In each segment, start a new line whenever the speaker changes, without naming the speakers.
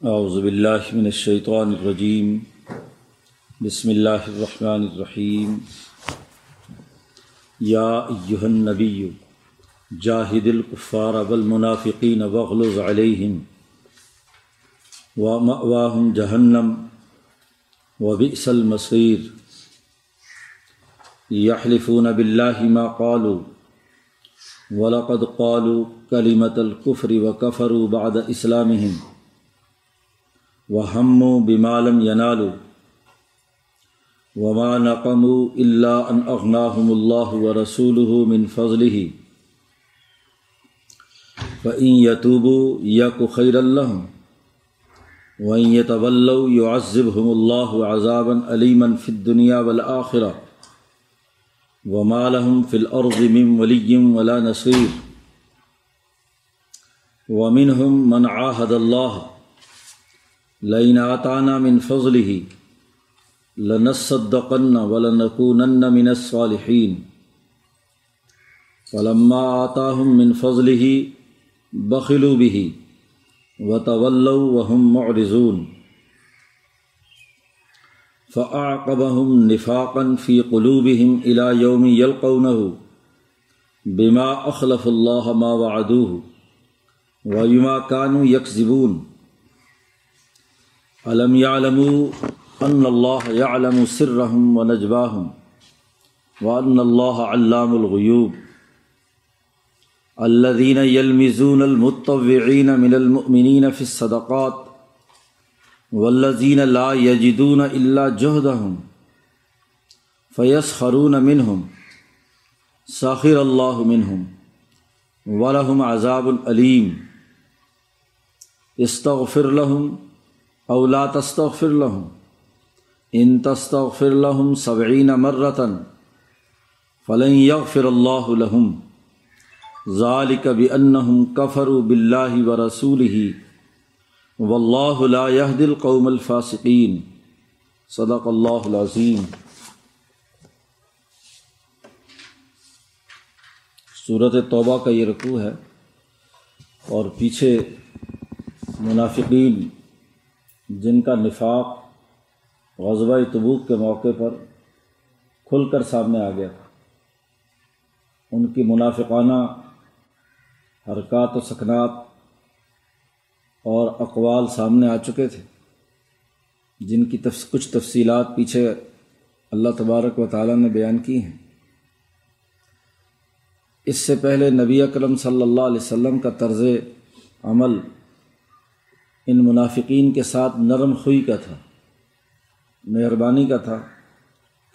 اعوذ باللہ من الشیطان الرجیم بسم اللہ الرحمن الرحیم یا ایہا النبی جاہد الکفار والمنافقین وغلظ علیہم ومأواہم جہنم وبئس المصیر یحلفون باللہ ما قالوا ولقد قالوا کلمت الکفر وکفروا بعد اسلامہم وہم و بمالم ینالو وما نقم اللہ ان اغناہم اللہ و رسول من فضل ہی فعین یتوب یک خیر اللہ وعین یطول یعذبہم اللہ عذابً علیمن فی دنیا والآخرہ وما لهم في الأرض من ولي ولا نصير ومنهم من عاهد الله لئن آتانا من فضله لنصدقن ولنكونن من الصالحين فلما آتاهم من فضله بخلوا به وتولوا وهم معرضون. فأعقبهم نفاقا في قلوبهم إلى يوم يلقونه بما أخلف الله ما وعدوه وبما كانوا يكذبون. علم يعلموا ان اللہ يعلم سرهم ونجواهم وان اللہ علام الغیوب الذين يلمزون المتطوعين من المؤمنين في الصدقات والذين لا يجدون الا جهدهم فيسخرون منهم ساخر الله منهم ولهم عذاب علیم استغفر لهم اولا تستغفر لهم. ان تستغفر لهم سبعین مرتن فلن یغفر اللہ لهم. ذالک بأنهم كفروا بالله ورسوله واللہ لا يهدي القوم الفاسقین. صدق اللہ العظیم. صورت توبہ کا یہ رکوع ہے اور پیچھے منافقین جن کا نفاق غزوہ تبوک کے موقع پر کھل کر سامنے آ گیا تھا۔ ان کی منافقانہ حرکات و سکنات اور اقوال سامنے آ چکے تھے، جن کی تفس کچھ تفصیلات پیچھے اللہ تبارک و تعالیٰ نے بیان کی ہیں۔ اس سے پہلے نبی اکرم صلی اللہ علیہ وسلم کا طرز عمل ان منافقین کے ساتھ نرم خوئی کا تھا، مہربانی کا تھا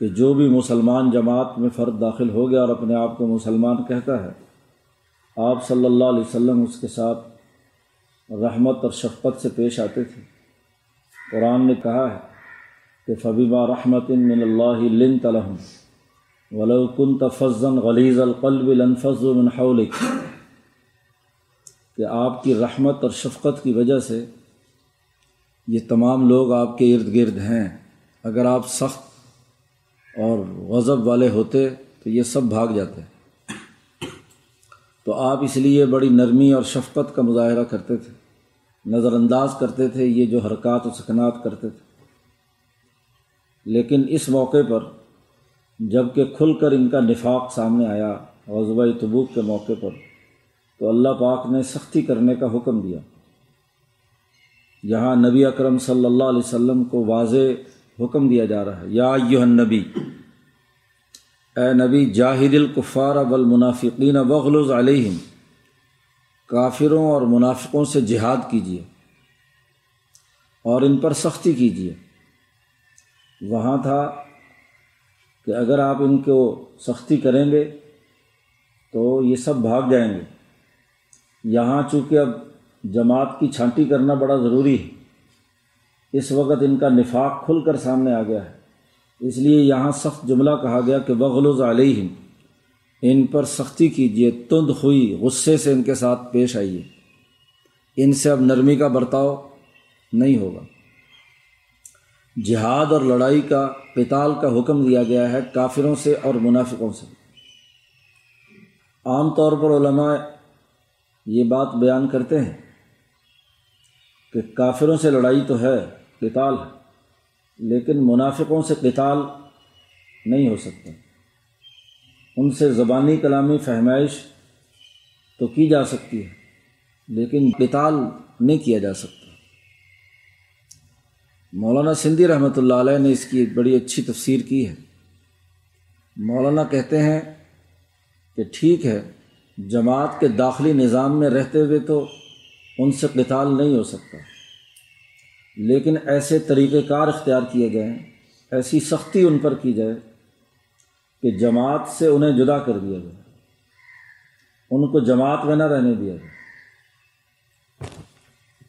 کہ جو بھی مسلمان جماعت میں فرد داخل ہو گیا اور اپنے آپ کو مسلمان کہتا ہے، آپ صلی اللہ علیہ وسلم اس کے ساتھ رحمت اور شفقت سے پیش آتے تھے۔ قرآن نے کہا ہے کہ فبیبہ رحمت من اللہ لن تلحم ولو تفظن غلیظ القلب لنفظ من حولک کہ آپ کی رحمت اور شفقت کی وجہ سے یہ تمام لوگ آپ کے ارد گرد ہیں۔ اگر آپ سخت اور غضب والے ہوتے تو یہ سب بھاگ جاتے۔ تو آپ اس لیے بڑی نرمی اور شفقت کا مظاہرہ کرتے تھے۔ نظر انداز کرتے تھے یہ جو حرکات و سکنات کرتے تھے۔ لیکن اس موقع پر جبکہ کھل کر ان کا نفاق سامنے آیا غزبۂ تبوک کے موقع پر، تو اللہ پاک نے سختی کرنے کا حکم دیا۔ یہاں نبی اکرم صلی اللہ علیہ وسلم کو واضح حکم دیا جا رہا ہے، یا یو نبی اے نبی، جاہد القفار والمنافقین وغلظ علیہم، کافروں اور منافقوں سے جہاد کیجیے اور ان پر سختی کیجیے وہاں تھا کہ اگر آپ ان کو سختی کریں گے تو یہ سب بھاگ جائیں گے۔ یہاں چونکہ اب جماعت کی چھانٹی کرنا بڑا ضروری ہے۔ اس وقت ان کا نفاق کھل کر سامنے آ گیا ہے۔ اس لیے یہاں سخت جملہ کہا گیا کہ بغلوز علیہم ان پر سختی کیجیے تند ہوئی غصے سے ان کے ساتھ پیش آئیے۔ ان سے اب نرمی کا برتاؤ نہیں ہوگا۔ جہاد اور لڑائی کا پتال کا حکم دیا گیا ہے کافروں سے اور منافقوں سے۔ عام طور پر علماء یہ بات بیان کرتے ہیں۔ کہ کافروں سے لڑائی تو ہے، قتال ہے، لیکن منافقوں سے قتال نہیں ہو سکتا۔ ان سے زبانی کلامی فہمائش تو کی جا سکتی ہے، لیکن قتال نہیں کیا جا سکتا۔ مولانا سندھی رحمۃ اللہ علیہ نے اس کی ایک بڑی اچھی تفسیر کی ہے۔ مولانا کہتے ہیں کہ ٹھیک ہے، جماعت کے داخلی نظام میں رہتے ہوئے تو ان سے قتال نہیں ہو سکتا۔ لیکن ایسے طریقۂ کار اختیار کیے گئے ہیں، ایسی سختی ان پر کی جائے کہ جماعت سے انہیں جدا کر دیا جائے۔ ان کو جماعت میں نہ رہنے دیا جائے۔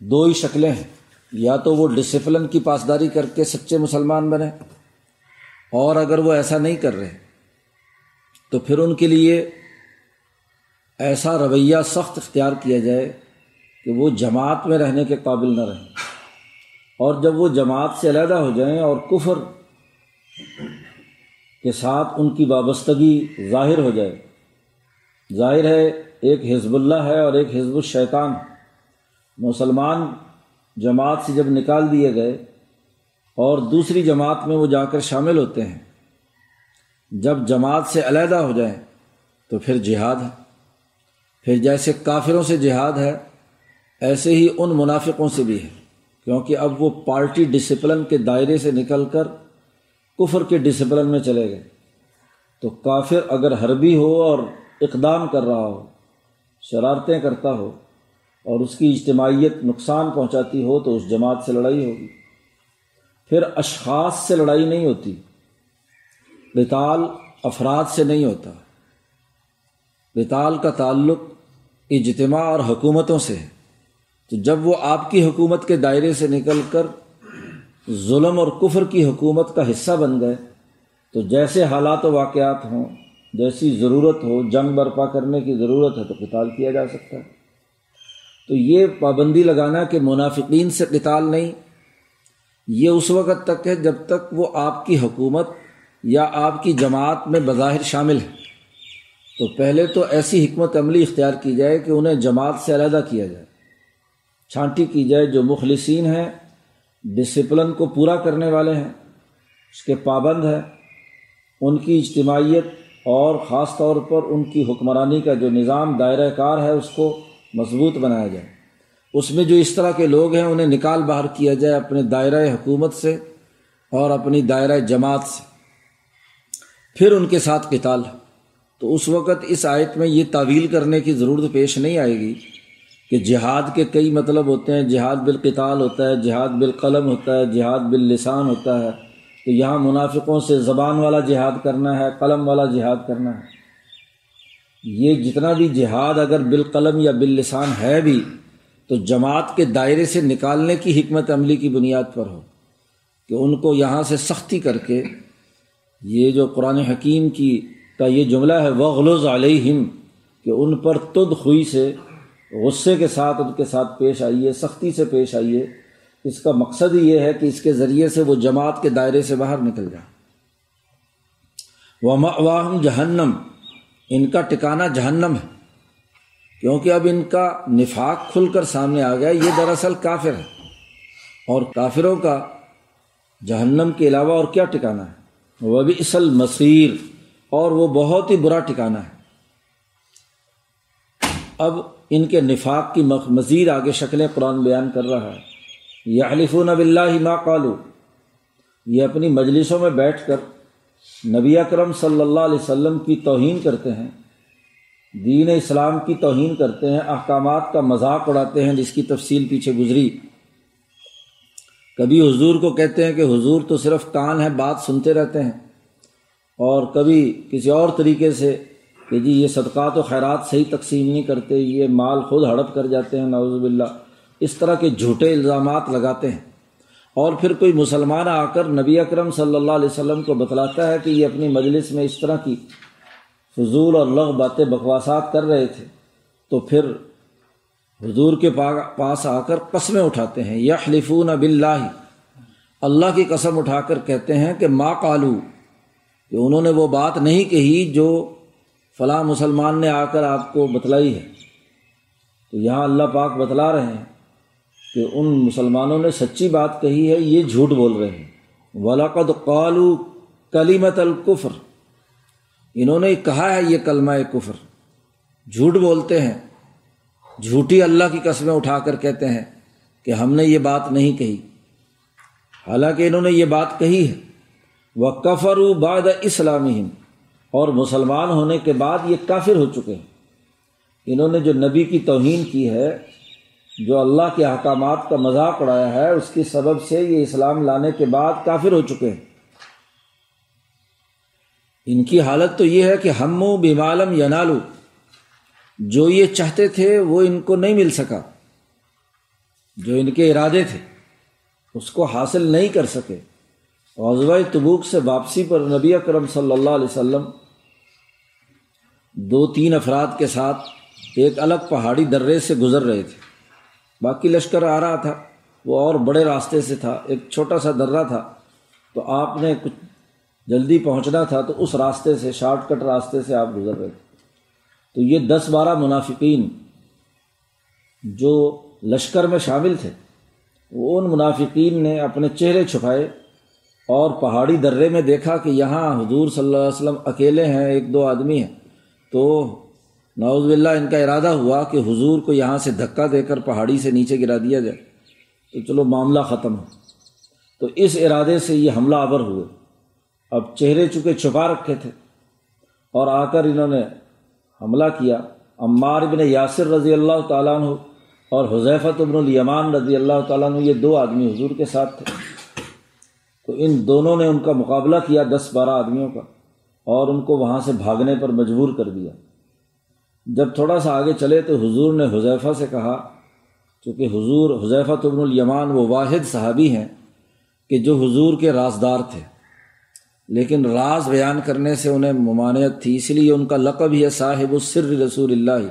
دو ہی شکلیں ہیں، یا تو وہ ڈسپلن کی پاسداری کر کے سچے مسلمان بنے، اور اگر وہ ایسا نہیں کر رہے، تو پھر ان کے لیے ایسا رویہ سخت اختیار کیا جائے کہ وہ جماعت میں رہنے کے قابل نہ رہیں۔ اور جب وہ جماعت سے علیحدہ ہو جائیں اور کفر کے ساتھ ان کی وابستگی ظاہر ہو جائے، ظاہر ہے ایک حزب اللہ ہے اور ایک حزب الشیطان مسلمان جماعت سے جب نکال دیے گئے اور دوسری جماعت میں وہ جا کر شامل ہوتے ہیں، جب جماعت سے علیحدہ ہو جائیں تو پھر جہاد ہے۔ پھر جیسے کافروں سے جہاد ہے ایسے ہی ان منافقوں سے بھی ہے، کیونکہ اب وہ پارٹی ڈسپلن کے دائرے سے نکل کر کفر کے ڈسپلن میں چلے گئے۔ تو کافر اگر حربی ہو اور اقدام کر رہا ہو، شرارتیں کرتا ہو اور اس کی اجتماعیت نقصان پہنچاتی ہو، تو اس جماعت سے لڑائی ہوگی۔ پھر اشخاص سے لڑائی نہیں ہوتی بتال افراد سے نہیں ہوتا۔ بتال کا تعلق اجتماع اور حکومتوں سے ہے۔ تو جب وہ آپ کی حکومت کے دائرے سے نکل کر ظلم اور کفر کی حکومت کا حصہ بن گئے، تو جیسے حالات و واقعات ہوں، جیسی ضرورت ہو، جنگ برپا کرنے کی ضرورت ہے، تو قتال کیا جا سکتا ہے۔ تو یہ پابندی لگانا کہ منافقین سے قتال نہیں، یہ اس وقت تک ہے جب تک وہ آپ کی حکومت یا آپ کی جماعت میں بظاہر شامل ہے۔ تو پہلے تو ایسی حکمت عملی اختیار کی جائے کہ انہیں جماعت سے علیحدہ کیا جائے۔ چھانٹی کی جائے جو مخلصین ہیں ڈسپلن کو پورا کرنے والے ہیں، اس کے پابند ہیں۔ ان کی اجتماعیت اور خاص طور پر ان کی حکمرانی کا جو نظام دائرۂ کار ہے، اس کو مضبوط بنایا جائے۔ اس میں جو اس طرح کے لوگ ہیں، انہیں نکال باہر کیا جائے اپنے دائرۂ حکومت سے اور اپنی دائرۂ جماعت سے۔ پھر ان کے ساتھ کتال تو اس وقت اس آیت میں یہ تعویل کرنے کی ضرورت پیش نہیں آئے گی۔ کہ جہاد کے کئی مطلب ہوتے ہیں، جہاد بالقتال ہوتا ہے، جہاد بالقلم ہوتا ہے، جہاد باللسان ہوتا ہے۔ تو یہاں منافقوں سے زبان والا جہاد کرنا ہے، قلم والا جہاد کرنا ہے۔ یہ جتنا بھی جہاد اگر بالقلم یا باللسان ہے بھی، تو جماعت کے دائرے سے نکالنے کی حکمت عملی کی بنیاد پر ہو۔ کہ ان کو یہاں سے سختی کر کے یہ جو قرآن حکیم کی کا یہ جملہ ہے وغلوز علیہم کہ ان پر تد خوئی سے غصے کے ساتھ ان کے ساتھ پیش آئیے، سختی سے پیش آئیے۔ اس کا مقصد ہی یہ ہے کہ اس کے ذریعے سے وہ جماعت کے دائرے سے باہر نکل جائے۔ وہ واہم جہنم ان کا ٹکانا جہنم ہے۔ کیونکہ اب ان کا نفاق کھل کر سامنے آ گیا، یہ دراصل کافر ہے۔ اور کافروں کا جہنم کے علاوہ اور کیا ٹکانا ہے؟ وہ بھی اصل مصیر اور وہ بہت ہی برا ٹکانا ہے۔ اب ان کے نفاق کی مزید آگے شکلیں قرآن بیان کر رہا ہے۔ یہ حلیف نب اللہ ما قالو۔ یہ اپنی مجلسوں میں بیٹھ کر نبی اکرم صلی اللہ علیہ وسلم کی توہین کرتے ہیں، دین اسلام کی توہین کرتے ہیں، احکامات کا مذاق اڑاتے ہیں، جس کی تفصیل پیچھے گزری۔ کبھی حضور کو کہتے ہیں کہ حضور تو صرف کان ہے بات سنتے رہتے ہیں۔ اور کبھی کسی اور طریقے سے کہ جی یہ صدقات و خیرات صحیح تقسیم نہیں کرتے، یہ مال خود ہڑپ کر جاتے ہیں، نعوذ باللہ۔ اس طرح کے جھوٹے الزامات لگاتے ہیں۔ اور پھر کوئی مسلمان آ کر نبی اکرم صلی اللہ علیہ وسلم کو بتلاتا ہے کہ یہ اپنی مجلس میں اس طرح کی فضول اور لغ باتیں بکواسات کر رہے تھے، تو پھر حضور کے پاس آ کر قسمیں اٹھاتے ہیں۔ یا خلیفون اللہ اللہ کی قسم اٹھا کر کہتے ہیں کہ ماں کالو کہ انہوں نے وہ بات نہیں کہی جو فلاں مسلمان نے آ کر آپ کو بتلائی ہے۔ تو یہاں اللہ پاک بتلا رہے ہیں کہ ان مسلمانوں نے سچی بات کہی ہے، یہ جھوٹ بول رہے ہیں۔ ولاقد قالو کلیمت القفر انہوں نے کہا ہے یہ کلمہ کفر۔ جھوٹ بولتے ہیں۔ جھوٹی اللہ کی قسمیں اٹھا کر کہتے ہیں کہ ہم نے یہ بات نہیں کہی۔ حالانکہ انہوں نے یہ بات کہی ہے۔ وہ کفر بعد اسلامی اور مسلمان ہونے کے بعد یہ کافر ہو چکے ہیں۔ انہوں نے جو نبی کی توہین کی ہے، جو اللہ کے احکامات کا مذاق اڑایا ہے، اس کی سبب سے یہ اسلام لانے کے بعد کافر ہو چکے ہیں۔ ان کی حالت تو یہ ہے کہ ہم بیمالم ینالو۔ جو یہ چاہتے تھے، وہ ان کو نہیں مل سکا۔ جو ان کے ارادے تھے، اس کو حاصل نہیں کر سکے۔ غزوہ تبوک سے واپسی پر نبی اکرم صلی اللہ علیہ وسلم دو تین افراد کے ساتھ ایک الگ پہاڑی درے سے گزر رہے تھے۔ باقی لشکر آ رہا تھا۔ وہ اور بڑے راستے سے تھا۔ ایک چھوٹا سا درہ تھا۔ تو آپ نے کچھ جلدی پہنچنا تھا تو اس راستے سے، شارٹ کٹ راستے سے آپ گزر رہے تھے۔ تو یہ دس بارہ منافقین جو لشکر میں شامل تھے وہ ان منافقین نے اپنے چہرے چھپائے اور پہاڑی درے میں دیکھا کہ یہاں حضور صلی اللہ علیہ وسلم اکیلے ہیں، ایک دو آدمی ہیں۔ تو نوز باللہ ان کا ارادہ ہوا کہ حضور کو یہاں سے دھکا دے کر پہاڑی سے نیچے گرا دیا جائے۔ تو چلو معاملہ ختم ہو۔ تو اس ارادے سے یہ حملہ آور ہوئے۔ اب چہرے چکے چھپا رکھے تھے اور آ کر انہوں نے حملہ کیا۔ عمار بن یاسر رضی اللہ تعالیٰ عنہ اور حضیفت ابن الیمان رضی اللہ تعالیٰ عنہ، یہ دو آدمی حضور کے ساتھ تھے۔ تو ان دونوں نے ان کا مقابلہ کیا دس بارہ آدمیوں کا۔ اور ان کو وہاں سے بھاگنے پر مجبور کر دیا۔ جب تھوڑا سا آگے چلے تو حضور نے حضیفہ سے کہا، چونکہ حضور حضیفت ابن الیمان وہ واحد صحابی ہیں کہ جو حضور کے رازدار تھے۔ لیکن راز بیان کرنے سے انہیں ممانعت تھی، اس لیے ان کا لقب ہی ہے صاحب السر رسول اللہ،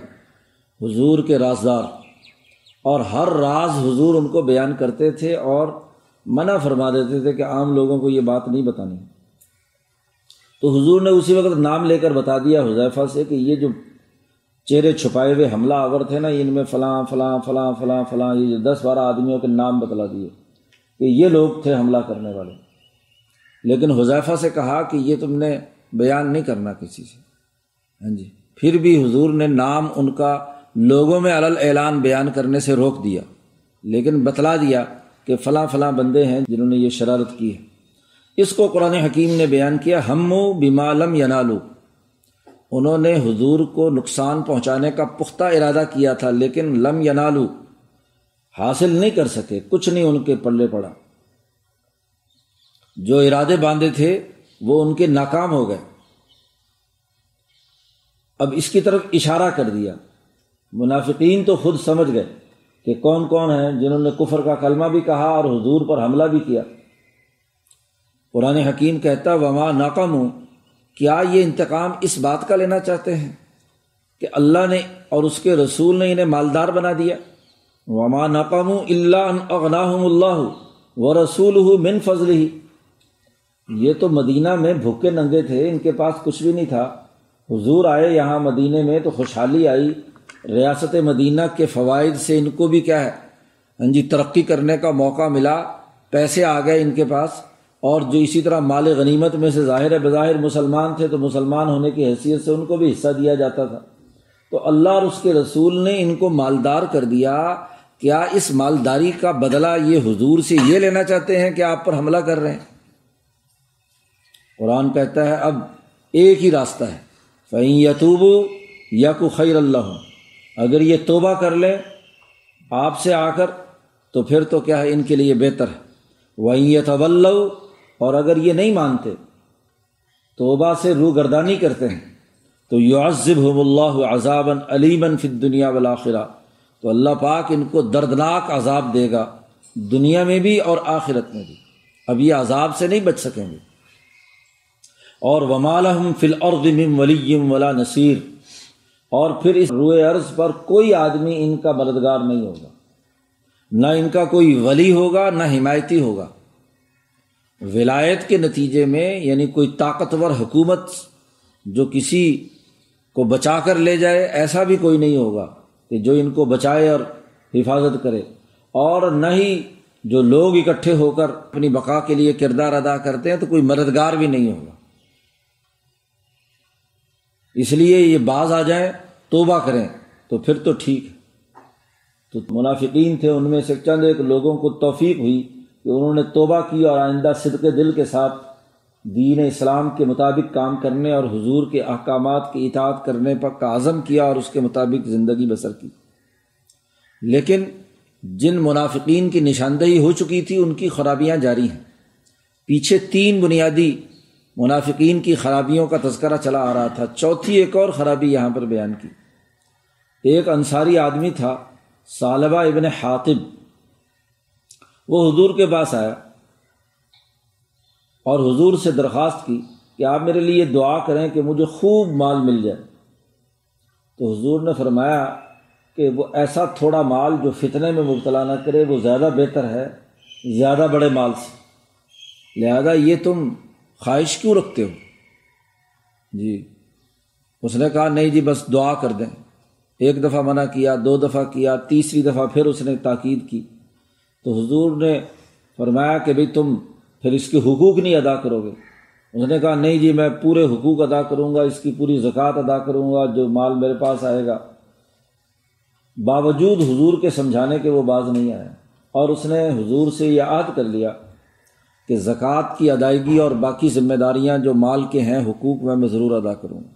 حضور کے رازدار۔ اور ہر راز حضور ان کو بیان کرتے تھے اور منع فرما دیتے تھے کہ عام لوگوں کو یہ بات نہیں بتانی۔ تو حضور نے اسی وقت نام لے کر بتا دیا حضیفہ سے کہ یہ جو چہرے چھپائے ہوئے حملہ آور تھے نا ان میں فلاں فلاں فلاں فلاں فلاں، یہ جو دس بارہ آدمیوں کے نام بتلا دیے کہ یہ لوگ تھے حملہ کرنے والے۔ لیکن حذیفہ سے کہا کہ یہ تم نے بیان نہیں کرنا کسی سے۔ ہاں جی۔ پھر بھی حضور نے نام ان کا لوگوں میں علل اعلان بیان کرنے سے روک دیا۔ لیکن بتلا دیا کہ فلاں فلاں بندے ہیں جنہوں نے یہ شرارت کی ہے۔ اس کو قرآن حکیم نے بیان کیا ہم و ینالو۔ انہوں نے حضور کو نقصان پہنچانے کا پختہ ارادہ کیا تھا، لیکن لم ینالو۔ حاصل نہیں کر سکے، کچھ نہیں ان کے پلے پڑا۔ جو ارادے باندھے تھے، وہ ان کے ناکام ہو گئے۔ اب اس کی طرف اشارہ کر دیا۔ منافقین تو خود سمجھ گئے کہ کون کون ہیں جنہوں نے کفر کا کلمہ بھی کہا اور حضور پر حملہ بھی کیا۔ قرآن حکیم کہتا وما ناکام ہوں کیا یہ انتقام اس بات کا لینا چاہتے ہیں کہ اللہ نے اور اس کے رسول نے انہیں مالدار بنا دیا؟ وما ناکام اللہ اغناہم اللہ و رسول من فضل ہی یہ تو مدینہ میں بھوکے ننگے تھے، ان کے پاس کچھ بھی نہیں تھا۔ حضور آئے یہاں مدینہ میں تو خوشحالی آئی۔ ریاست مدینہ کے فوائد سے ان کو بھی کیا ہے؟ ہاں جی ترقی کرنے کا موقع ملا، پیسے آ گئے ان کے پاس۔ اور جو اسی طرح مال غنیمت میں سے ظاہر بظاہر مسلمان تھے تو مسلمان ہونے کی حیثیت سے ان کو بھی حصہ دیا جاتا تھا۔ تو اللہ اور اس کے رسول نے ان کو مالدار کر دیا۔ کیا اس مالداری کا بدلہ یہ حضور سے یہ لینا چاہتے ہیں کہ آپ پر حملہ کر رہے ہیں؟ قرآن کہتا ہے، اب ایک ہی راستہ ہے۔ فعین یتوب یا کو خیر اللہ اگر یہ توبہ کر لیں آپ سے آ کر تو پھر تو کیا ہے، ان کے لیے بہتر ہے۔ وہیں یتول اور اگر یہ نہیں مانتے، توبہ سے روح گردانی کرتے ہیں، تو یعذب اللہ عذابً علیمن فی دنیا ولاخرہ تو اللہ پاک ان کو دردناک عذاب دے گا، دنیا میں بھی اور آخرت میں بھی۔ اب یہ عذاب سے نہیں بچ سکیں گے۔ اور ومالحم فل من ولیم ولا نصیر۔ اور پھر اس روئے عرض پر کوئی آدمی ان کا مددگار نہیں ہوگا۔ نہ ان کا کوئی ولی ہوگا، نہ حمایتی ہوگا۔ ولایت کے نتیجے میں یعنی کوئی طاقتور حکومت جو کسی کو بچا کر لے جائے، ایسا بھی کوئی نہیں ہوگا کہ جو ان کو بچائے اور حفاظت کرے۔ اور نہ ہی جو لوگ اکٹھے ہو کر اپنی بقا کے لیے کردار ادا کرتے ہیں، تو کوئی مددگار بھی نہیں ہوگا۔ اس لیے یہ باز آ جائیں، توبہ کریں، تو پھر تو ٹھیک ہے۔ تو منافقین تھے، ان میں سے چند ایک لوگوں کو توفیق ہوئی۔ کہ انہوں نے توبہ کی اور آئندہ صدق دل کے ساتھ دین اسلام کے مطابق کام کرنے اور حضور کے احکامات کی اطاعت کرنے پر کا عزم کیا اور اس کے مطابق زندگی بسر کی۔ لیکن جن منافقین کی نشاندہی ہو چکی تھی، ان کی خرابیاں جاری ہیں۔ پیچھے تین بنیادی منافقین کی خرابیوں کا تذکرہ چلا آ رہا تھا۔ چوتھی ایک اور خرابی یہاں پر بیان کی۔ ایک انصاری آدمی تھا صالبہ ابن حاطب وہ حضور کے پاس آیا اور حضور سے درخواست کی کہ آپ میرے لیے دعا کریں کہ مجھے خوب مال مل جائے۔ تو حضور نے فرمایا کہ وہ ایسا تھوڑا مال جو فتنے میں مبتلا نہ کرے، وہ زیادہ بہتر ہے، زیادہ بڑے مال سے۔ لہذا یہ تم خواہش کیوں رکھتے ہو؟ جی اس نے کہا، نہیں جی بس دعا کر دیں۔ ایک دفعہ منع کیا، دو دفعہ کیا، تیسری دفعہ پھر اس نے تاکید کی۔ تو حضور نے فرمایا کہ بھائی تم پھر اس کے حقوق نہیں ادا کرو گے۔ اس نے کہا، نہیں جی میں پورے حقوق ادا کروں گا، اس کی پوری زکوٰۃ ادا کروں گا، جو مال میرے پاس آئے گا۔ باوجود حضور کے سمجھانے کے وہ باز نہیں آئے۔ اور اس نے حضور سے یہ عہد کر لیا کہ زکوٰۃ کی ادائیگی اور باقی ذمہ داریاں جو مال کے ہیں، حقوق میں میں ضرور ادا کروں۔ گا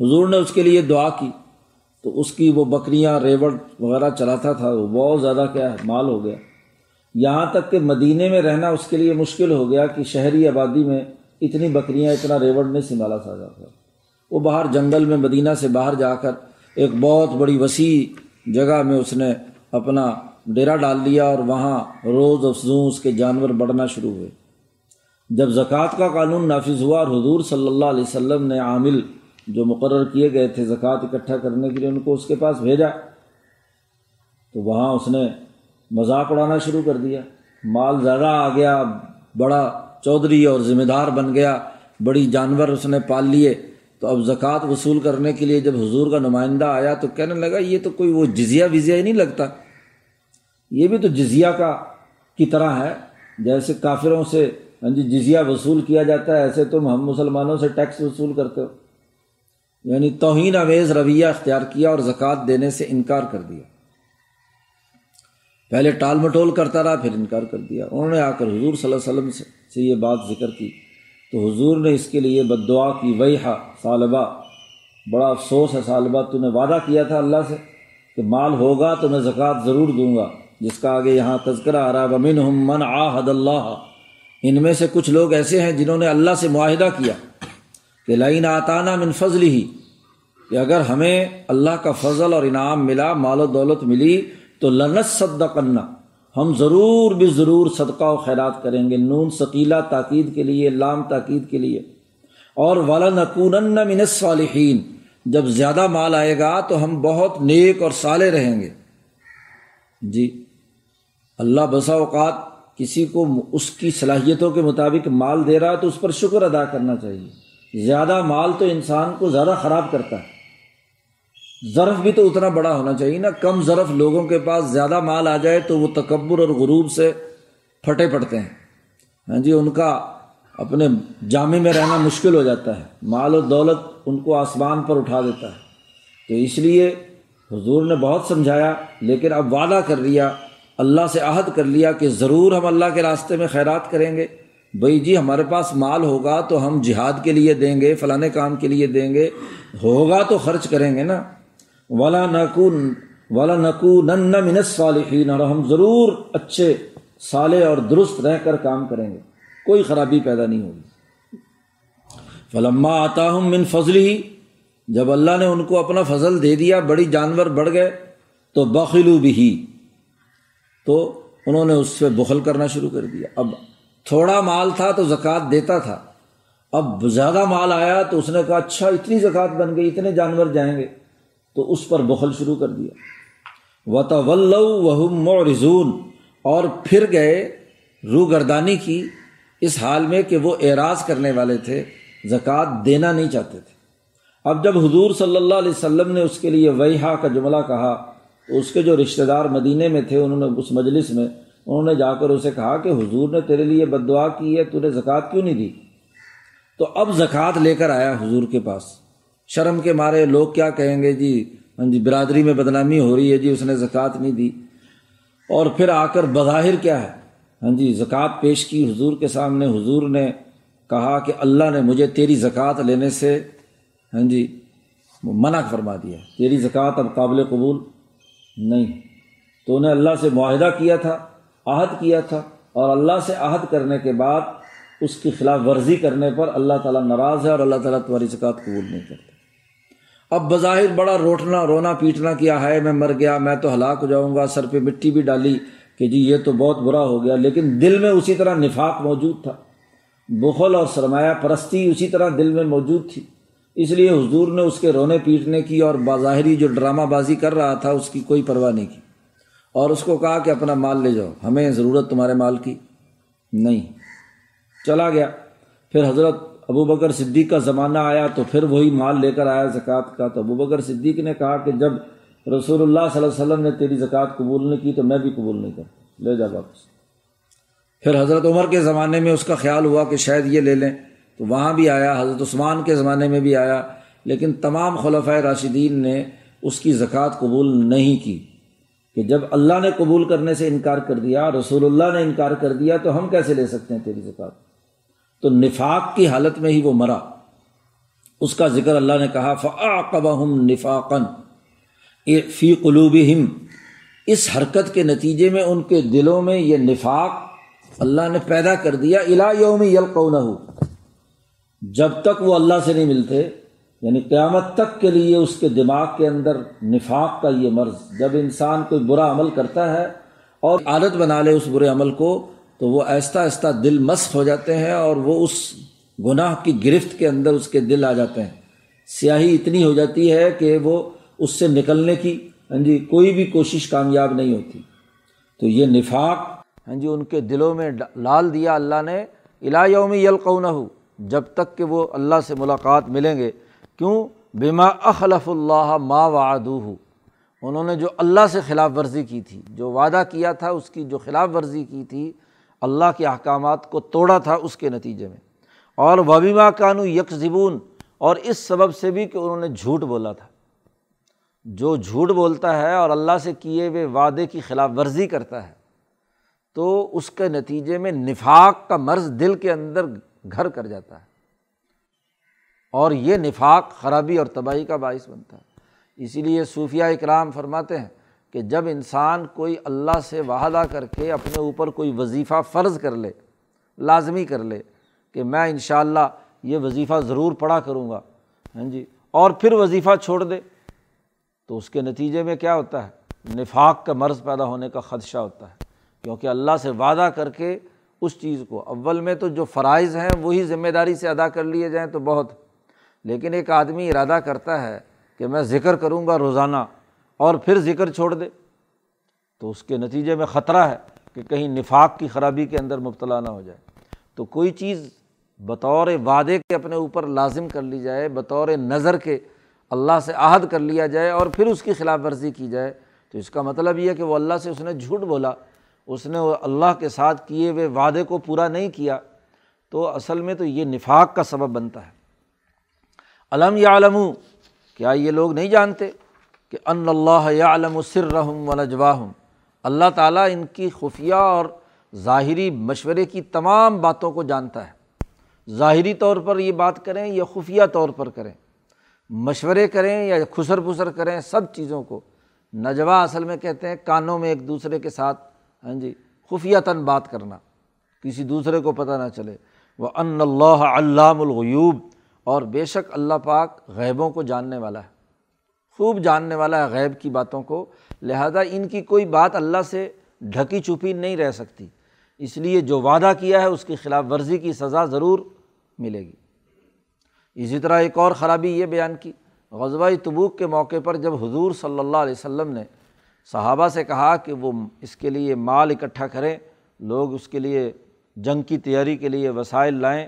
حضور نے اس کے لیے دعا کی۔ تو اس کی وہ بکریاں، ریوڑ وغیرہ چلاتا تھا، وہ بہت زیادہ کیا مال ہو گیا۔ یہاں تک کہ مدینے میں رہنا اس کے لیے مشکل ہو گیا کہ شہری آبادی میں اتنی بکریاں، اتنا ریوڑ نہیں سنبھالا سا جاتا۔ وہ باہر جنگل میں مدینہ سے باہر جا کر ایک بہت بڑی وسیع جگہ میں اس نے اپنا ڈیرا ڈال لیا اور وہاں روز افزوں اس کے جانور بڑھنا شروع ہوئے۔ جب زکوٰۃ کا قانون نافذ ہوا اور حضور صلی اللہ علیہ وسلم نے عامل جو مقرر کیے گئے تھے زکوٰۃ اکٹھا کرنے کے لیے ان کو اس کے پاس بھیجا، تو وہاں اس نے مذاق اڑانا شروع کر دیا۔ مال زیادہ آ گیا، بڑا چودھری اور ذمہ دار بن گیا، بڑی جانور اس نے پال لیے۔ تو اب زکوٰۃ وصول کرنے کے لیے جب حضور کا نمائندہ آیا تو کہنے لگا، یہ تو کوئی وہ جزیہ وزیا ہی نہیں لگتا۔ یہ بھی تو جزیہ کا، کی طرح ہے۔ جیسے کافروں سے ہاں جی جزیہ وصول کیا جاتا ہے، ایسے تم ہم مسلمانوں سے ٹیکس وصول کرتے ہو۔ یعنی توہین اویز رویہ اختیار کیا اور زکوٰۃ دینے سے انکار کر دیا۔ پہلے ٹال مٹول کرتا رہا، پھر انکار کر دیا۔ انہوں نے آ کر حضور صلی اللہ علیہ وسلم سے یہ بات ذکر کی۔ تو حضور نے اس کے لیے بد دعا کی وہی ہا بڑا افسوس ہے صالبہ تو نے وعدہ کیا تھا اللہ سے کہ مال ہوگا تو میں زکوٰۃ ضرور دوں گا۔ جس کا آگے یہاں تذکرہ آ رہا ہے ومن من آحد اللہ۔ ان میں سے کچھ لوگ ایسے ہیں جنہوں نے اللہ سے معاہدہ کیا۔ کہ لائن آتانہ من فضل ہی کہ اگر ہمیں اللہ کا فضل اور انعام ملا، مال و دولت ملی، تو لنت صدقنا ہم ضرور بھی ضرور صدقہ و خیرات کریں گے، نون ثقیلا تاکید کے لیے، لام تاکید کے لیے۔ اور والا نقون من صالحین جب زیادہ مال آئے گا تو ہم بہت نیک اور صالح رہیں گے۔ جی اللہ بسا اوقات کسی کو اس کی صلاحیتوں کے مطابق مال دے رہا ہے تو اس پر شکر ادا کرنا چاہیے۔ زیادہ مال تو انسان کو زیادہ خراب کرتا ہے۔ ظرف بھی تو اتنا بڑا ہونا چاہیے نا، کم ظرف لوگوں کے پاس زیادہ مال آ جائے تو وہ تکبر اور غروب سے پھٹے پڑتے ہیں۔ ہاں جی ان کا اپنے جامع میں رہنا مشکل ہو جاتا ہے۔ مال و دولت ان کو آسمان پر اٹھا دیتا ہے۔ تو اس لیے حضور نے بہت سمجھایا، لیکن اب وعدہ کر لیا، اللہ سے عہد کر لیا کہ ضرور ہم اللہ کے راستے میں خیرات کریں گے۔ بھائی جی ہمارے پاس مال ہوگا تو ہم جہاد کے لیے دیں گے، فلاں کام کے لیے دیں گے۔ ہوگا تو خرچ کریں گے نا۔ ولا نقون ولا نقو نن من صالحین اور ہم ضرور اچھے، صالح اور درست رہ کر کام کریں گے۔ کوئی خرابی پیدا نہیں ہوگی۔ فلما آتا ہوں من فضل ہی جب اللہ نے ان کو اپنا فضل دے دیا، بڑی جانور بڑھ گئے، تو بخلو بھی تو انہوں نے اس سے بخل کرنا شروع کر دیا۔ اب تھوڑا مال تھا تو زکوٰۃ دیتا تھا۔ اب زیادہ مال آیا تو اس نے کہا اچھا اتنی زکوٰۃ بن گئی، اتنے جانور جائیں گے۔ تو اس پر بخل شروع کر دیا۔ و تو رضون اور پھر گئے رو گردانی کی اس حال میں کہ وہ اعراض کرنے والے تھے، زکوٰۃ دینا نہیں چاہتے تھے۔ اب جب حضور صلی اللہ علیہ وسلم نے اس کے لیے ویحا کا جملہ کہا، تو اس کے جو رشتہ دار مدینہ میں تھے، انہوں نے اس مجلس میں انہوں نے جا کر اسے کہا کہ حضور نے تیرے لیے بد دعا کی ہے، تو نے زکوٰۃ کیوں نہیں دی؟ تو اب زکوٰۃ لے کر آیا حضور کے پاس۔ شرم کے مارے لوگ کیا کہیں گے؟ جی ہاں جی برادری میں بدنامی ہو رہی ہے جی اس نے زکوٰۃ نہیں دی۔ اور پھر آ کر بظاہر کیا ہے؟ ہاں جی زکوٰۃ پیش کی حضور کے سامنے۔ حضور نے کہا کہ اللہ نے مجھے تیری زکوٰۃ لینے سے ہاں جی منع فرما دیا۔ تیری زکوٰۃ اب قابل قبول نہیں۔ تو انہیں اللہ سے معاہدہ کیا تھا۔ عہد کیا تھا اور اللہ سے عہد کرنے کے بعد اس کی خلاف ورزی کرنے پر اللہ تعالیٰ ناراض ہے اور اللہ تعالیٰ تمہاری زکوٰۃ قبول نہیں کرتا اب بظاہر بڑا روٹنا، رونا پیٹنا کیا ہے؟ میں مر گیا، میں تو ہلاک ہو جاؤں گا، سر پہ مٹی بھی ڈالی کہ جی یہ تو بہت برا ہو گیا، لیکن دل میں اسی طرح نفاق موجود تھا۔ بخل اور سرمایہ پرستی اسی طرح دل میں موجود تھی۔ اس لیے حضور نے اس کے رونے پیٹنے کی اور بظاہری جو ڈرامہ بازی کر رہا تھا، اس کی کوئی پرواہ نہیں کی۔ اور اس کو کہا کہ اپنا مال لے جاؤ۔ ہمیں ضرورت تمہارے مال کی نہیں۔ چلا گیا۔ پھر حضرت ابو بکر صدیق کا زمانہ آیا تو پھر وہی مال لے کر آیا زکوٰۃ کا۔ تو ابو بکر صدیق نے کہا کہ جب رسول اللہ صلی اللہ علیہ وسلم نے تیری زکوٰۃ قبول نہیں کی تو میں بھی قبول نہیں کرتا۔ لے جا واپس۔ پھر حضرت عمر کے زمانے میں اس کا خیال ہوا کہ شاید یہ لے لیں۔ تو وہاں بھی آیا۔ حضرت عثمان کے زمانے میں بھی آیا۔ لیکن تمام خلفۂ راشدین نے اس کی زکوٰۃ قبول نہیں کی۔ کہ جب اللہ نے قبول کرنے سے انکار کر دیا، رسول اللہ نے انکار کر دیا، تو ہم کیسے لے سکتے ہیں تیری زکوٰۃ تو نفاق کی حالت میں ہی وہ مرا۔ اس کا ذکر اللہ نے کہا فعقب ہم نفاقن فی قلوب اس حرکت کے نتیجے میں ان کے دلوں میں یہ نفاق اللہ نے پیدا کر دیا۔ الا یوم یلقون جب تک وہ اللہ سے نہیں ملتے یعنی قیامت تک کے لیے اس کے دماغ کے اندر نفاق کا یہ مرض، جب انسان کوئی برا عمل کرتا ہے اور عادت بنا لے اس برے عمل کو، تو وہ آہستہ آہستہ دل مست ہو جاتے ہیں اور وہ اس گناہ کی گرفت کے اندر اس کے دل آ جاتے ہیں۔ سیاہی اتنی ہو جاتی ہے کہ وہ اس سے نکلنے کی ہاں جی کوئی بھی کوشش کامیاب نہیں ہوتی۔ تو یہ نفاق ہاں جی ان کے دلوں میں لال دیا اللہ نے الا یومی یلقون ہو جب تک کہ وہ اللہ سے ملاقات ملیں گے۔ کیوں؟ بما اخلف اللہ ما وعدو ہو انہوں نے جو اللہ سے خلاف ورزی کی تھی، جو وعدہ کیا تھا، اس کی جو خلاف ورزی کی تھی، اللہ کے احکامات کو توڑا تھا اس کے نتیجے میں۔ اور وبیما کانو یک زبون اور اس سبب سے بھی کہ انہوں نے جھوٹ بولا تھا۔ جو جھوٹ بولتا ہے اور اللہ سے کیے ہوئے وعدے کی خلاف ورزی کرتا ہے، تو اس کے نتیجے میں نفاق کا مرض دل کے اندر گھر کر جاتا ہے۔ اور یہ نفاق خرابی اور تباہی کا باعث بنتا ہے۔ اسی لیے صوفیہ اکرام فرماتے ہیں کہ جب انسان کوئی اللہ سے وعدہ کر کے اپنے اوپر کوئی وظیفہ فرض کر لے، لازمی کر لے کہ میں ان شاء اللہ یہ وظیفہ ضرور پڑھا کروں گا ہاں جی اور پھر وظیفہ چھوڑ دے، تو اس کے نتیجے میں کیا ہوتا ہے؟ نفاق کا مرض پیدا ہونے کا خدشہ ہوتا ہے۔ کیونکہ اللہ سے وعدہ کر کے اس چیز کو، اول میں تو جو فرائض ہیں وہی ذمہ داری سے ادا کر لیے جائیں تو بہت لیکن ایک آدمی ارادہ کرتا ہے کہ میں ذکر کروں گا روزانہ اور پھر ذکر چھوڑ دے، تو اس کے نتیجے میں خطرہ ہے کہ کہیں نفاق کی خرابی کے اندر مبتلا نہ ہو جائے۔ تو کوئی چیز بطور وعدے کے اپنے اوپر لازم کر لی جائے، بطور نظر کے اللہ سے عہد کر لیا جائے اور پھر اس کی خلاف ورزی کی جائے، تو اس کا مطلب یہ ہے کہ وہ اللہ سے اس نے جھوٹ بولا، اس نے وہ اللہ کے ساتھ کیے ہوئے وعدے کو پورا نہیں کیا، تو اصل میں تو یہ نفاق کا سبب بنتا ہے۔ علم یا علم کیا یہ لوگ نہیں جانتے کہ ان اللہ یا علم و سر رحم و نجواہم؟ اللہ تعالیٰ ان کی خفیہ اور ظاہری مشورے کی تمام باتوں کو جانتا ہے۔ ظاہری طور پر یہ بات کریں یا خفیہ طور پر کریں، مشورے کریں یا خسر پھسر کریں سب چیزوں کو۔ نجوا اصل میں کہتے ہیں کانوں میں ایک دوسرے کے ساتھ ہاں جی خفیہ تن بات کرنا۔ کسی دوسرے کو پتہ نہ چلے۔ وہ ان اللہ علام الغیوب اور بے شک اللہ پاک غیبوں کو جاننے والا ہے۔ خوب جاننے والا ہے غیب کی باتوں کو۔ لہٰذا ان کی کوئی بات اللہ سے ڈھکی چھپی نہیں رہ سکتی۔ اس لیے جو وعدہ کیا ہے اس کی خلاف ورزی کی سزا ضرور ملے گی۔ اسی طرح ایک اور خرابی یہ بیان کی۔ غزوہ تبوک کے موقع پر جب حضور صلی اللہ علیہ وسلم نے صحابہ سے کہا کہ وہ اس کے لیے مال اکٹھا کریں، لوگ اس کے لیے جنگ کی تیاری کے لیے وسائل لائیں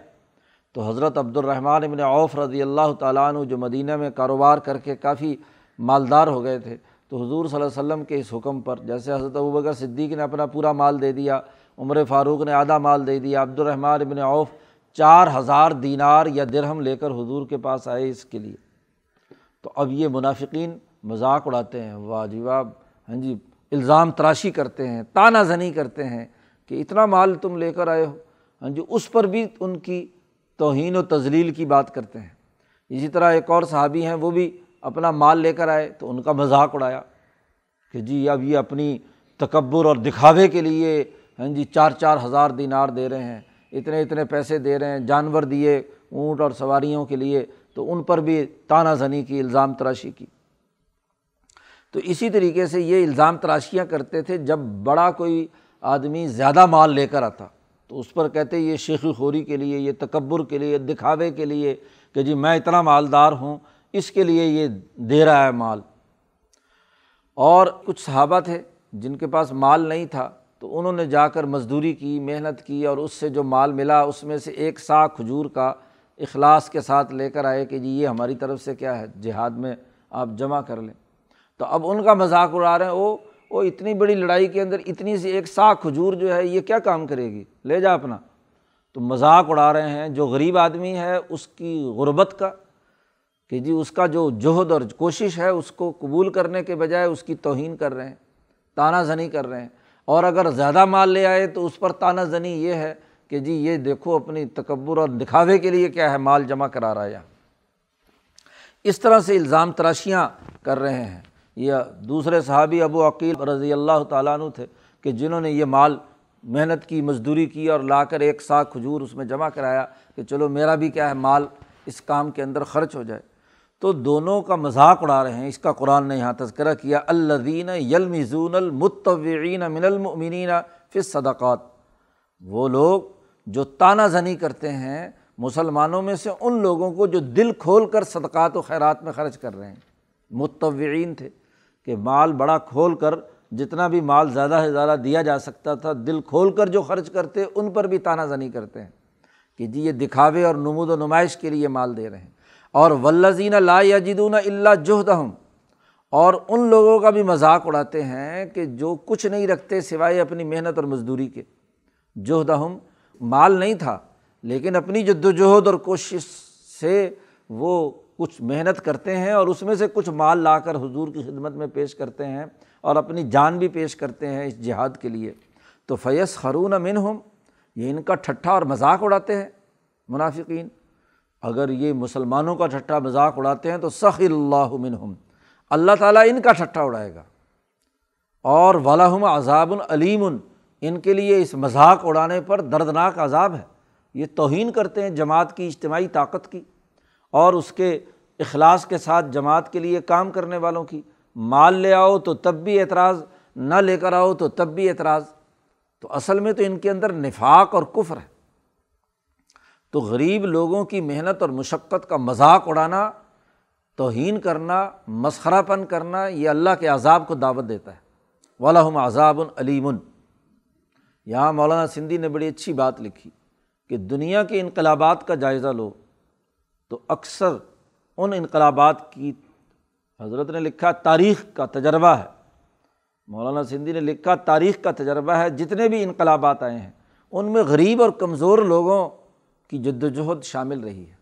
تو حضرت عبد الرحمٰن ابن عوف رضی اللہ تعالیٰ عنہ جو مدینہ میں کاروبار کر کے کافی مالدار ہو گئے تھے، تو حضور صلی اللہ علیہ وسلم کے اس حکم پر جیسے حضرت ابوبکر صدیق نے اپنا پورا مال دے دیا، عمر فاروق نے آدھا مال دے دیا عبد الرحمٰن ابن عوف چار ہزار دینار یا درہم لے کر حضور کے پاس آئے اس کے لیے۔ تو اب یہ منافقین مذاق اڑاتے ہیں، واہ جی واہ ہاں جی الزام تراشی کرتے ہیں، تانہ زنی کرتے ہیں کہ اتنا مال تم لے کر آئے ہو۔ ہاں جی اس پر بھی ان کی توہین و تزلیل کی بات کرتے ہیں۔ اسی طرح ایک اور صحابی ہیں، وہ بھی اپنا مال لے کر آئے تو ان کا مذاق اڑایا کہ جی اب یہ اپنی تکبر اور دکھاوے کے لیے ہاں جی چار چار ہزار دینار دے رہے ہیں، اتنے اتنے پیسے دے رہے ہیں، جانور دیے، اونٹ اور سواریوں کے لیے تو ان پر بھی تانہ زنی کی، الزام تراشی کی۔ تو اسی طریقے سے یہ الزام تراشیاں کرتے تھے جب بڑا کوئی آدمی زیادہ مال لے کر آتا۔ تو اس پر کہتے یہ شیخی خوری کے لیے، یہ تکبر کے لیے دکھاوے کے لیے کہ جی میں اتنا مالدار ہوں، اس کے لیے یہ دے رہا ہے مال۔ اور کچھ صحابہ تھے جن کے پاس مال نہیں تھا، تو انہوں نے جا کر مزدوری کی، محنت کی اور اس سے جو مال ملا، اس میں سے ایک سا کھجور کا اخلاص کے ساتھ لے کر آئے کہ جی یہ ہماری طرف سے کیا ہے، جہاد میں آپ جمع کر لیں۔ تو اب ان کا مذاق اڑا رہے ہیں، وہ وہ اتنی بڑی لڑائی کے اندر اتنی سی ایک سا کھجور جو ہے یہ کیا کام کرے گی؟ لے جا اپنا۔ تو مذاق اڑا رہے ہیں، جو غریب آدمی ہے اس کی غربت کا، کہ جی اس کا جو جہد اور کوشش ہے اس کو قبول کرنے کے بجائے اس کی توہین کر رہے ہیں، تانہ زنی کر رہے ہیں۔ اور اگر زیادہ مال لے آئے تو اس پر تانہ زنی یہ ہے کہ جی یہ دیکھو اپنی تکبر اور دکھاوے کے لیے کیا ہے، مال جمع کرا رہا ہے۔ اس طرح سے الزام تراشیاں کر رہے ہیں۔ یہ دوسرے صحابی ابو عقیل رضی اللہ تعالیٰ عنہ تھے کہ جنہوں نے یہ مال محنت کی، مزدوری کی اور لا کر ایک سا کھجور اس میں جمع کرایا کہ چلو میرا بھی کیا ہے مال اس کام کے اندر خرچ ہو جائے۔ تو دونوں کا مذاق اڑا رہے ہیں۔ اس کا قرآن نے یہاں تذکرہ کیا الدین یلمزون المتوعین من المؤمنین فی صدقات وہ لوگ جو تانہ زنی کرتے ہیں، مسلمانوں میں سے ان لوگوں کو جو دل کھول کر صدقات و خیرات میں خرچ کر رہے ہیں۔ متوعین تھے۔ کہ مال بڑا کھول کر جتنا بھی مال زیادہ سے زیادہ دیا جا سکتا تھا، دل کھول کر جو خرچ کرتے، ان پر بھی تانہ زنی کرتے ہیں کہ جی یہ دکھاوے اور نمود و نمائش کے لیے مال دے رہے ہیں۔ اور ولزین لا یجدون اللہ جوہدہم اور ان لوگوں کا بھی مذاق اڑاتے ہیں کہ جو کچھ نہیں رکھتے سوائے اپنی محنت اور مزدوری کے۔ جوہدہم مال نہیں تھا، لیکن اپنی جد وجہد اور کوشش سے وہ کچھ محنت کرتے ہیں اور اس میں سے کچھ مال لا کر حضور کی خدمت میں پیش کرتے ہیں اور اپنی جان بھی پیش کرتے ہیں اس جہاد کے لیے۔ تو فیص خرون امن ہم یہ ان کا ٹھٹھا اور مذاق اڑاتے ہیں منافقین۔ اگر یہ مسلمانوں کا ٹھٹھا مذاق اڑاتے ہیں تو سخی اللہ منہم، اللہ تعالیٰ ان کا ٹھٹھا اڑائے گا۔ اور ولاحم عذاب العلیم ان کے لیے اس مذاق اڑانے پر دردناک عذاب ہے۔ یہ توہین کرتے ہیں جماعت کی اجتماعی طاقت کی۔ اور اس کے اخلاص کے ساتھ جماعت کے لیے کام کرنے والوں کی۔ مال لے آؤ تو تب بھی اعتراض، نہ لے کر آؤ تو تب بھی اعتراض۔ تو اصل میں تو ان کے اندر نفاق اور کفر ہے۔ تو غریب لوگوں کی محنت اور مشقت کا مذاق اڑانا، توہین کرنا مسخرہ پن کرنا، یہ اللہ کے عذاب کو دعوت دیتا ہے۔ ولاحم عذاب العلیم یہاں مولانا سندھی نے بڑی اچھی بات لکھی کہ دنیا کے انقلابات کا جائزہ لو۔ تو اکثر ان انقلابات کی حضرت نے لکھا تاریخ کا تجربہ ہے۔ مولانا سندھی نے لکھا تاریخ کا تجربہ ہے۔ جتنے بھی انقلابات آئے ہیں، ان میں غریب اور کمزور لوگوں کی جد وجہد شامل رہی ہے۔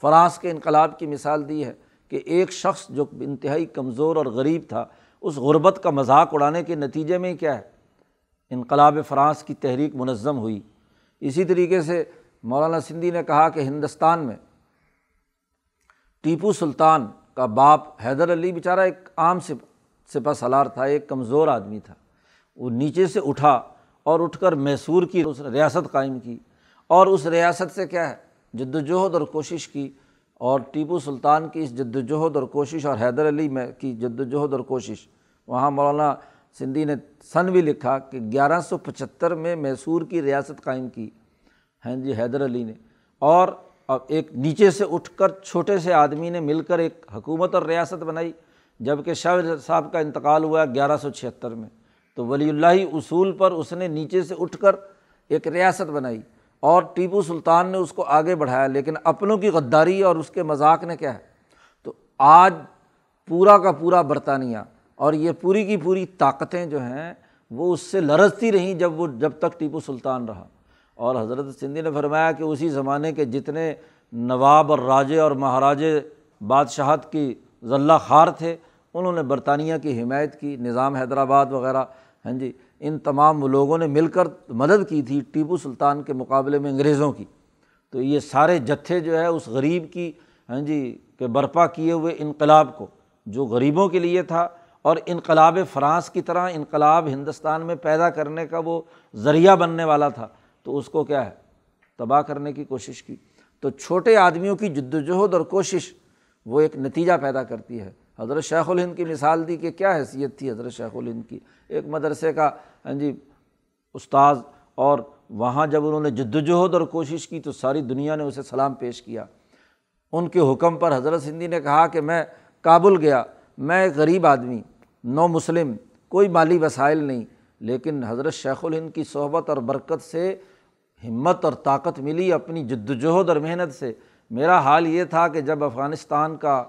فرانس کے انقلاب کی مثال دی ہے کہ ایک شخص جو انتہائی کمزور اور غریب تھا، اس غربت کا مذاق اڑانے کے نتیجے میں کیا ہے؟ انقلاب فرانس کی تحریک منظم ہوئی۔ اسی طریقے سے مولانا سندھی نے کہا کہ ہندوستان میں ٹیپو سلطان کا باپ حیدر علی بیچارہ ایک عام سپا سالار تھا، ایک کمزور آدمی تھا۔ وہ نیچے سے اٹھا اور اٹھ کر میسور کی اس ریاست قائم کی۔ اور اس ریاست سے کیا ہے؟ جد وجہد اور کوشش کی۔ اور ٹیپو سلطان کی اس جد وجہد اور کوشش اور حیدر علی میں کی جد وجہد اور کوشش۔ وہاں مولانا سندھی نے سن بھی لکھا کہ گیارہ سو پچہتر میں میسور کی ریاست قائم کی۔ ہیں جی حیدر علی نے۔ اور اب ایک نیچے سے اٹھ کر چھوٹے سے آدمی نے مل کر ایک حکومت اور ریاست بنائی جبکہ شاہ صاحب کا انتقال ہوا گیارہ سو چھہتر میں۔ تو ولی اللہ اصول پر اس نے نیچے سے اٹھ کر ایک ریاست بنائی اور ٹیپو سلطان نے اس کو آگے بڑھایا۔ لیکن اپنوں کی غداری اور اس کے مذاق نے کیا ہے؟ تو آج پورا کا پورا برطانیہ اور یہ پوری کی پوری طاقتیں جو ہیں، وہ اس سے لرزتی رہیں جب وہ جب تک ٹیپو سلطان رہا۔ اور حضرت سندھی نے فرمایا کہ اسی زمانے کے جتنے نواب اور راجے اور مہاراجے بادشاہت کی ذلہ خار تھے، انہوں نے برطانیہ کی حمایت کی، نظام حیدرآباد وغیرہ ہاں جی ان تمام لوگوں نے مل کر مدد کی تھی ٹیپو سلطان کے مقابلے میں انگریزوں کی۔ تو یہ سارے جتھے جو ہے اس غریب کی ہاں جی کہ برپا کیے ہوئے انقلاب کو، جو غریبوں کے لیے تھا اور انقلاب فرانس کی طرح انقلاب ہندوستان میں پیدا کرنے کا وہ ذریعہ بننے والا تھا۔ تو اس کو کیا ہے؟ تباہ کرنے کی کوشش کی۔ تو چھوٹے آدمیوں کی جد وجہد اور کوشش وہ ایک نتیجہ پیدا کرتی ہے۔ حضرت شیخ الہند کی مثال دی کہ کیا حیثیت تھی حضرت شیخ الہند کی۔ ایک مدرسے کا ہاں جی استاذ اور وہاں جب انہوں نے جد وجہد اور کوشش کی تو ساری دنیا نے اسے سلام پیش کیا۔ ان کے حکم پر حضرت سندھی نے کہا کہ میں کابل گیا، میں ایک غریب آدمی، نو مسلم، کوئی مالی وسائل نہیں، لیکن حضرت شیخ الہند کی صحبت اور برکت سے ہمت اور طاقت ملی اپنی جد وجہد اور محنت سے۔ میرا حال یہ تھا کہ جب افغانستان کا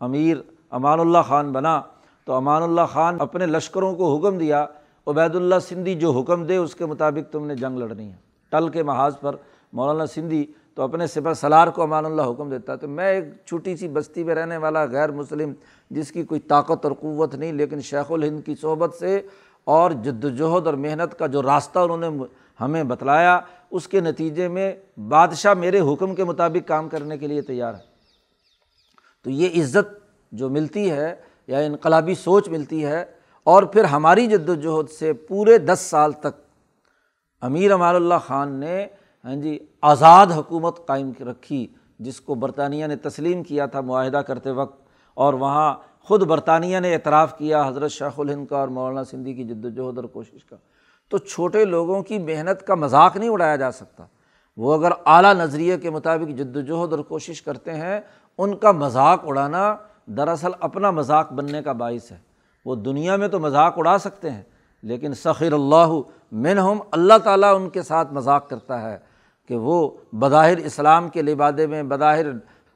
امیر امان اللہ خان بنا تو امان اللہ خان اپنے لشکروں کو حکم دیا، عبید اللہ سندھی جو حکم دے اس کے مطابق تم نے جنگ لڑنی ہے۔ ٹل کے محاذ پر مولانا سندھی تو اپنے سپہ سلار کو امان اللہ حکم دیتا۔ ہے تو میں ایک چھوٹی سی بستی میں رہنے والا غیر مسلم جس کی کوئی طاقت اور قوت نہیں، لیکن شیخ الہند کی صحبت سے اور جد وجہد اور محنت کا جو راستہ انہوں نے ہمیں بتلایا اس کے نتیجے میں بادشاہ میرے حکم کے مطابق کام کرنے کے لیے تیار ہے۔ تو یہ عزت جو ملتی ہے یا انقلابی سوچ ملتی ہے اور پھر ہماری جد وجہد سے پورے دس سال تک امیر امان اللہ خان نے ہاں جی آزاد حکومت قائم رکھی، جس کو برطانیہ نے تسلیم کیا تھا معاہدہ کرتے وقت، اور وہاں خود برطانیہ نے اعتراف کیا حضرت شیخ الہند کا اور مولانا سندھی کی جد وجہد اور کوشش کا۔ تو چھوٹے لوگوں کی محنت کا مذاق نہیں اڑایا جا سکتا۔ وہ اگر اعلیٰ نظریے کے مطابق جد وجہد اور کوشش کرتے ہیں، ان کا مذاق اڑانا دراصل اپنا مذاق بننے کا باعث ہے۔ وہ دنیا میں تو مذاق اڑا سکتے ہیں، لیکن سخیر اللہ من ہم اللہ تعالیٰ ان کے ساتھ مذاق کرتا ہے کہ وہ بظاہر اسلام کے لبادے میں، بظاہر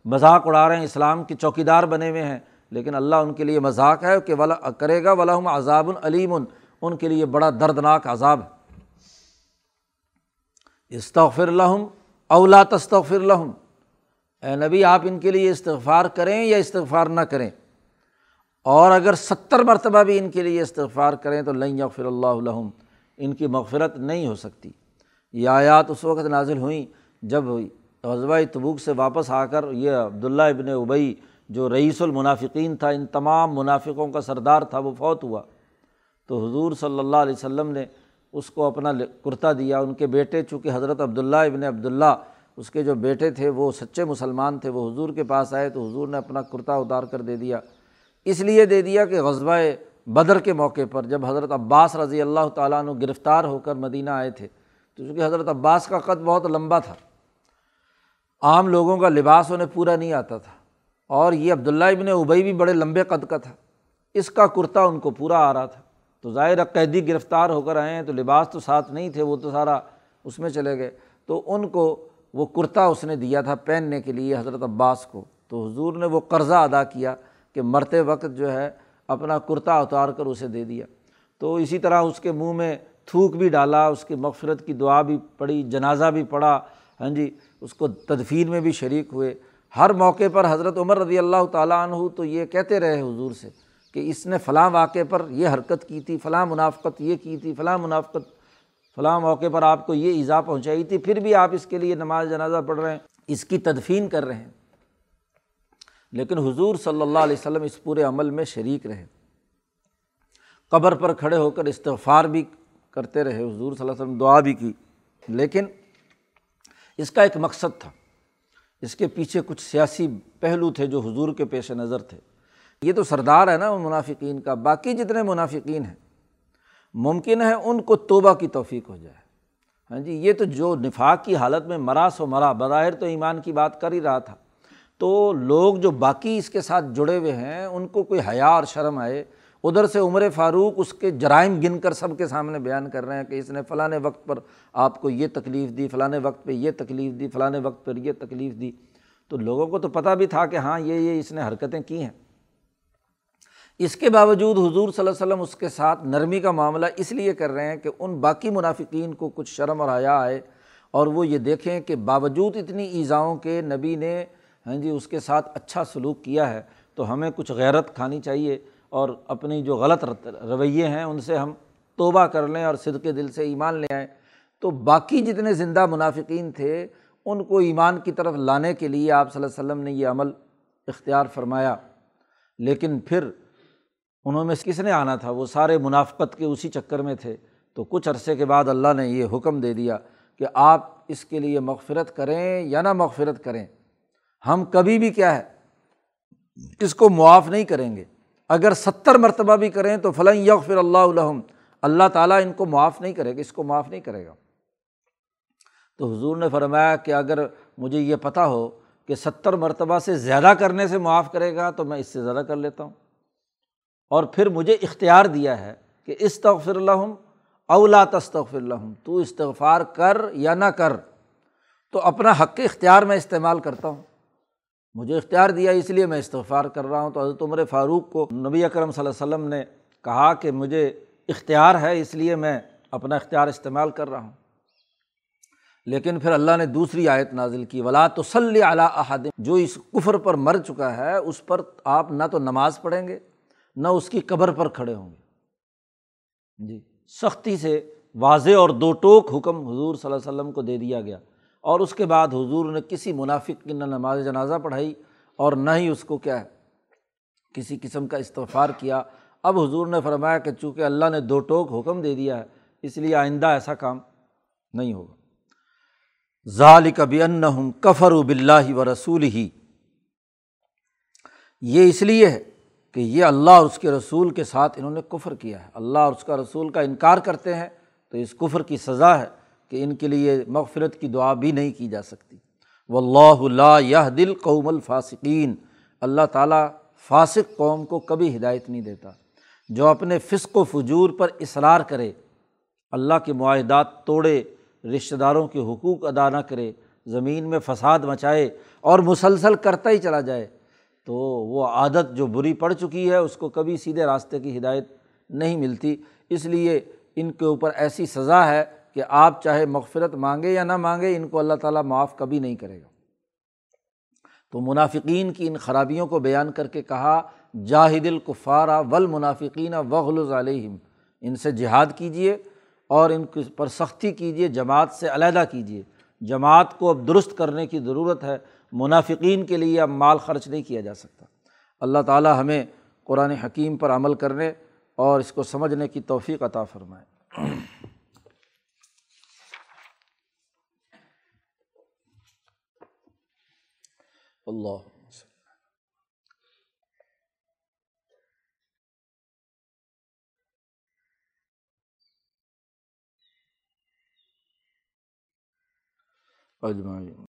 مذاق اڑا رہے ہیں، اسلام کے چوکی دار بنے ہوئے ہیں۔ لیکن اللہ ان کے لیے مذاق ہے کہ ولا کرے گا ولہم عذاب العلیم ان کے لیے بڑا دردناک عذاب ہے۔ استغفر الحم اولا تستغفر الحم اے نبی، آپ ان کے لیے استغفار کریں یا استغفار نہ کریں؟ اور اگر ستر مرتبہ بھی ان کے لیے استغفار کریں تو لن یغفر اللہ الحم ان کی مغفرت نہیں ہو سکتی۔ یہ آیات اس وقت نازل ہوئیں جب غزبۂ تبوک سے واپس آ کر یہ عبداللہ ابن ابئی جو رئیس المنافقین تھا، ان تمام منافقوں کا سردار تھا، وہ فوت ہوا۔ تو حضور صلی اللہ علیہ وسلم نے اس کو اپنا کرتا دیا۔ ان کے بیٹے، چونکہ حضرت عبداللہ ابن عبداللہ، اس کے جو بیٹے تھے، وہ سچے مسلمان تھے، وہ حضور کے پاس آئے تو حضور نے اپنا کرتا اتار کر دے دیا۔ اس لیے دے دیا کہ غزبۂ بدر کے موقع پر جب حضرت عباس رضی اللہ تعالیٰ عنہ گرفتار ہو کر مدینہ آئے تھے، تو چونکہ حضرت عباس کا قد بہت لمبا تھا، عام لوگوں کا لباس انہیں پورا نہیں آتا تھا۔ اور یہ عبداللہ ابن ابئی بھی بڑے لمبے قد کا تھا۔ اس کا کرتا ان کو پورا آ رہا تھا۔ تو ظاہر قیدی گرفتار ہو کر آئے ہیں، تو لباس تو ساتھ نہیں تھے، وہ تو سارا اس میں چلے گئے۔ تو ان کو وہ کرتا اس نے دیا تھا پہننے کے لیے حضرت عباس کو۔ تو حضور نے وہ قرضہ ادا کیا کہ مرتے وقت جو ہے اپنا کرتا اتار کر اسے دے دیا۔ تو اسی طرح اس کے منہ میں تھوک بھی ڈالا، اس کی مغفرت کی دعا بھی پڑھی جنازہ بھی پڑھا ہاں جی اس کو تدفین میں بھی شریک ہوئے۔ ہر موقع پر حضرت عمر رضی اللہ تعالیٰ عنہ تو یہ کہتے رہے حضور سے کہ اس نے فلاں واقعے پر یہ حرکت کی تھی، فلاں منافقت یہ کی تھی، فلاں منافقت، فلاں موقع پر آپ کو یہ ایزا پہنچائی تھی، پھر بھی آپ اس کے لیے نماز جنازہ پڑھ رہے ہیں، اس کی تدفین کر رہے ہیں۔ لیکن حضور صلی اللہ علیہ وسلم اس پورے عمل میں شریک رہے۔ قبر پر کھڑے ہو کر استغفار بھی کرتے رہے، حضور صلی اللہ علیہ وسلم دعا بھی کی۔ لیکن اس کا ایک مقصد تھا۔ اس کے پیچھے کچھ سیاسی پہلو تھے جو حضور کے پیش نظر تھے۔ یہ تو سردار ہے نا وہ منافقین کا، باقی جتنے منافقین ہیں، ممکن ہے ان کو توبہ کی توفیق ہو جائے۔ ہاں جی یہ تو جو نفاق کی حالت میں مرا سو مرا، بظاہر تو ایمان کی بات کر ہی رہا تھا۔ تو لوگ جو باقی اس کے ساتھ جڑے ہوئے ہیں، ان کو کوئی حیا اور شرم آئے، ادھر سے عمر فاروق اس کے جرائم گن کر سب کے سامنے بیان کر رہے ہیں کہ اس نے فلاں وقت پر آپ کو یہ تکلیف دی، فلاں وقت پہ یہ تکلیف دی، فلاں وقت پر یہ تکلیف دی۔ تو لوگوں کو تو پتہ بھی تھا کہ ہاں یہ یہ اس نے حرکتیں کی ہیں۔ اس کے باوجود حضور صلی اللہ علیہ وسلم اس کے ساتھ نرمی کا معاملہ اس لیے کر رہے ہیں کہ ان باقی منافقین کو کچھ شرم اور حیا آئے اور وہ یہ دیکھیں کہ باوجود اتنی ایزاؤں کے نبی نے ہاں جی اس کے ساتھ اچھا سلوک کیا ہے، تو ہمیں کچھ غیرت کھانی چاہیے اور اپنی جو غلط رویے ہیں ان سے ہم توبہ کر لیں اور صدق دل سے ایمان لے آئیں۔ تو باقی جتنے زندہ منافقین تھے، ان کو ایمان کی طرف لانے کے لیے آپ صلی اللہ علیہ وسلم نے یہ عمل اختیار فرمایا۔ لیکن پھر انہوں میں کس نے آنا تھا؟ وہ سارے منافقت کے اسی چکر میں تھے۔ تو کچھ عرصے کے بعد اللہ نے یہ حکم دے دیا کہ آپ اس کے لیے مغفرت کریں یا نہ مغفرت کریں۔ ہم کبھی بھی کیا ہے؟ اس کو معاف نہیں کریں گے۔ اگر ستر مرتبہ بھی کریں تو فلاں یغفر اللہ الحم اللہ تعالیٰ ان کو معاف نہیں کرے گا، اس کو معاف نہیں کرے گا۔ تو حضور نے فرمایا کہ اگر مجھے یہ پتہ ہو کہ ستر مرتبہ سے زیادہ کرنے سے معاف کرے گا تو میں اس سے زیادہ کر لیتا ہوں۔ اور پھر مجھے اختیار دیا ہے کہ استغفر الحم اولا تستغفر الحم تو استغفار کر یا نہ کر، تو اپنا حق اختیار میں استعمال کرتا ہوں۔ مجھے اختیار دیا، اس لیے میں استغفار کر رہا ہوں۔ تو حضرت عمر فاروق کو نبی اکرم صلی اللہ علیہ وسلم نے کہا کہ مجھے اختیار ہے، اس لیے میں اپنا اختیار استعمال کر رہا ہوں۔ لیکن پھر اللہ نے دوسری آیت نازل کی، ولا تو صلی اعلیٰ احد جو اس کفر پر مر چکا ہے، اس پر آپ نہ تو نماز پڑھیں گے۔ نہ اس کی قبر پر کھڑے ہوں گے۔ جی سختی سے واضح اور دو ٹوک حکم حضور صلی اللہ علیہ وسلم کو دے دیا گیا۔ اور اس کے بعد حضور نے کسی منافق کی نہ نماز جنازہ پڑھائی اور نہ ہی اس کو کیا ہے، کسی قسم کا استغفار کیا۔ اب حضور نے فرمایا کہ چونکہ اللہ نے دو ٹوک حکم دے دیا ہے، اس لیے آئندہ ایسا کام نہیں ہوگا۔ ظال کبی ان کفر و بلّہ و رسول ہی یہ اس لیے ہے کہ یہ اللہ اور اس کے رسول کے ساتھ انہوں نے کفر کیا ہے۔ اللہ اور اس کا رسول کا انکار کرتے ہیں تو اس کفر کی سزا ہے کہ ان کے لیے مغفرت کی دعا بھی نہیں کی جا سکتی۔ و اللہ اللہ یہ دل قوم الفاصقین اللہ تعالیٰ فاسق قوم کو کبھی ہدایت نہیں دیتا۔ جو اپنے فسق و فجور پر اصرار کرے، اللہ کے معاہدات توڑے، رشتہ داروں کے حقوق ادا نہ کرے، زمین میں فساد مچائے اور مسلسل کرتا ہی چلا جائے تو وہ عادت جو بری پڑ چکی ہے، اس کو کبھی سیدھے راستے کی ہدایت نہیں ملتی۔ اس لیے ان کے اوپر ایسی سزا ہے کہ آپ چاہے مغفرت مانگے یا نہ مانگے، ان کو اللہ تعالیٰ معاف کبھی نہیں کرے گا۔ تو منافقین کی ان خرابیوں کو بیان کر کے کہا، جاہد القفارہ ول منافقین وغل علیہم۔ ان سے جہاد کیجیے اور ان پر سختی کیجیے جماعت سے علیحدہ کیجیے جماعت کو اب درست کرنے کی ضرورت ہے۔ منافقین کے لیے اب مال خرچ نہیں کیا جا سکتا۔ اللہ تعالیٰ ہمیں قرآن حکیم پر عمل کرنے اور اس کو سمجھنے کی توفیق عطا فرمائے۔ اللہ۔ اجمائی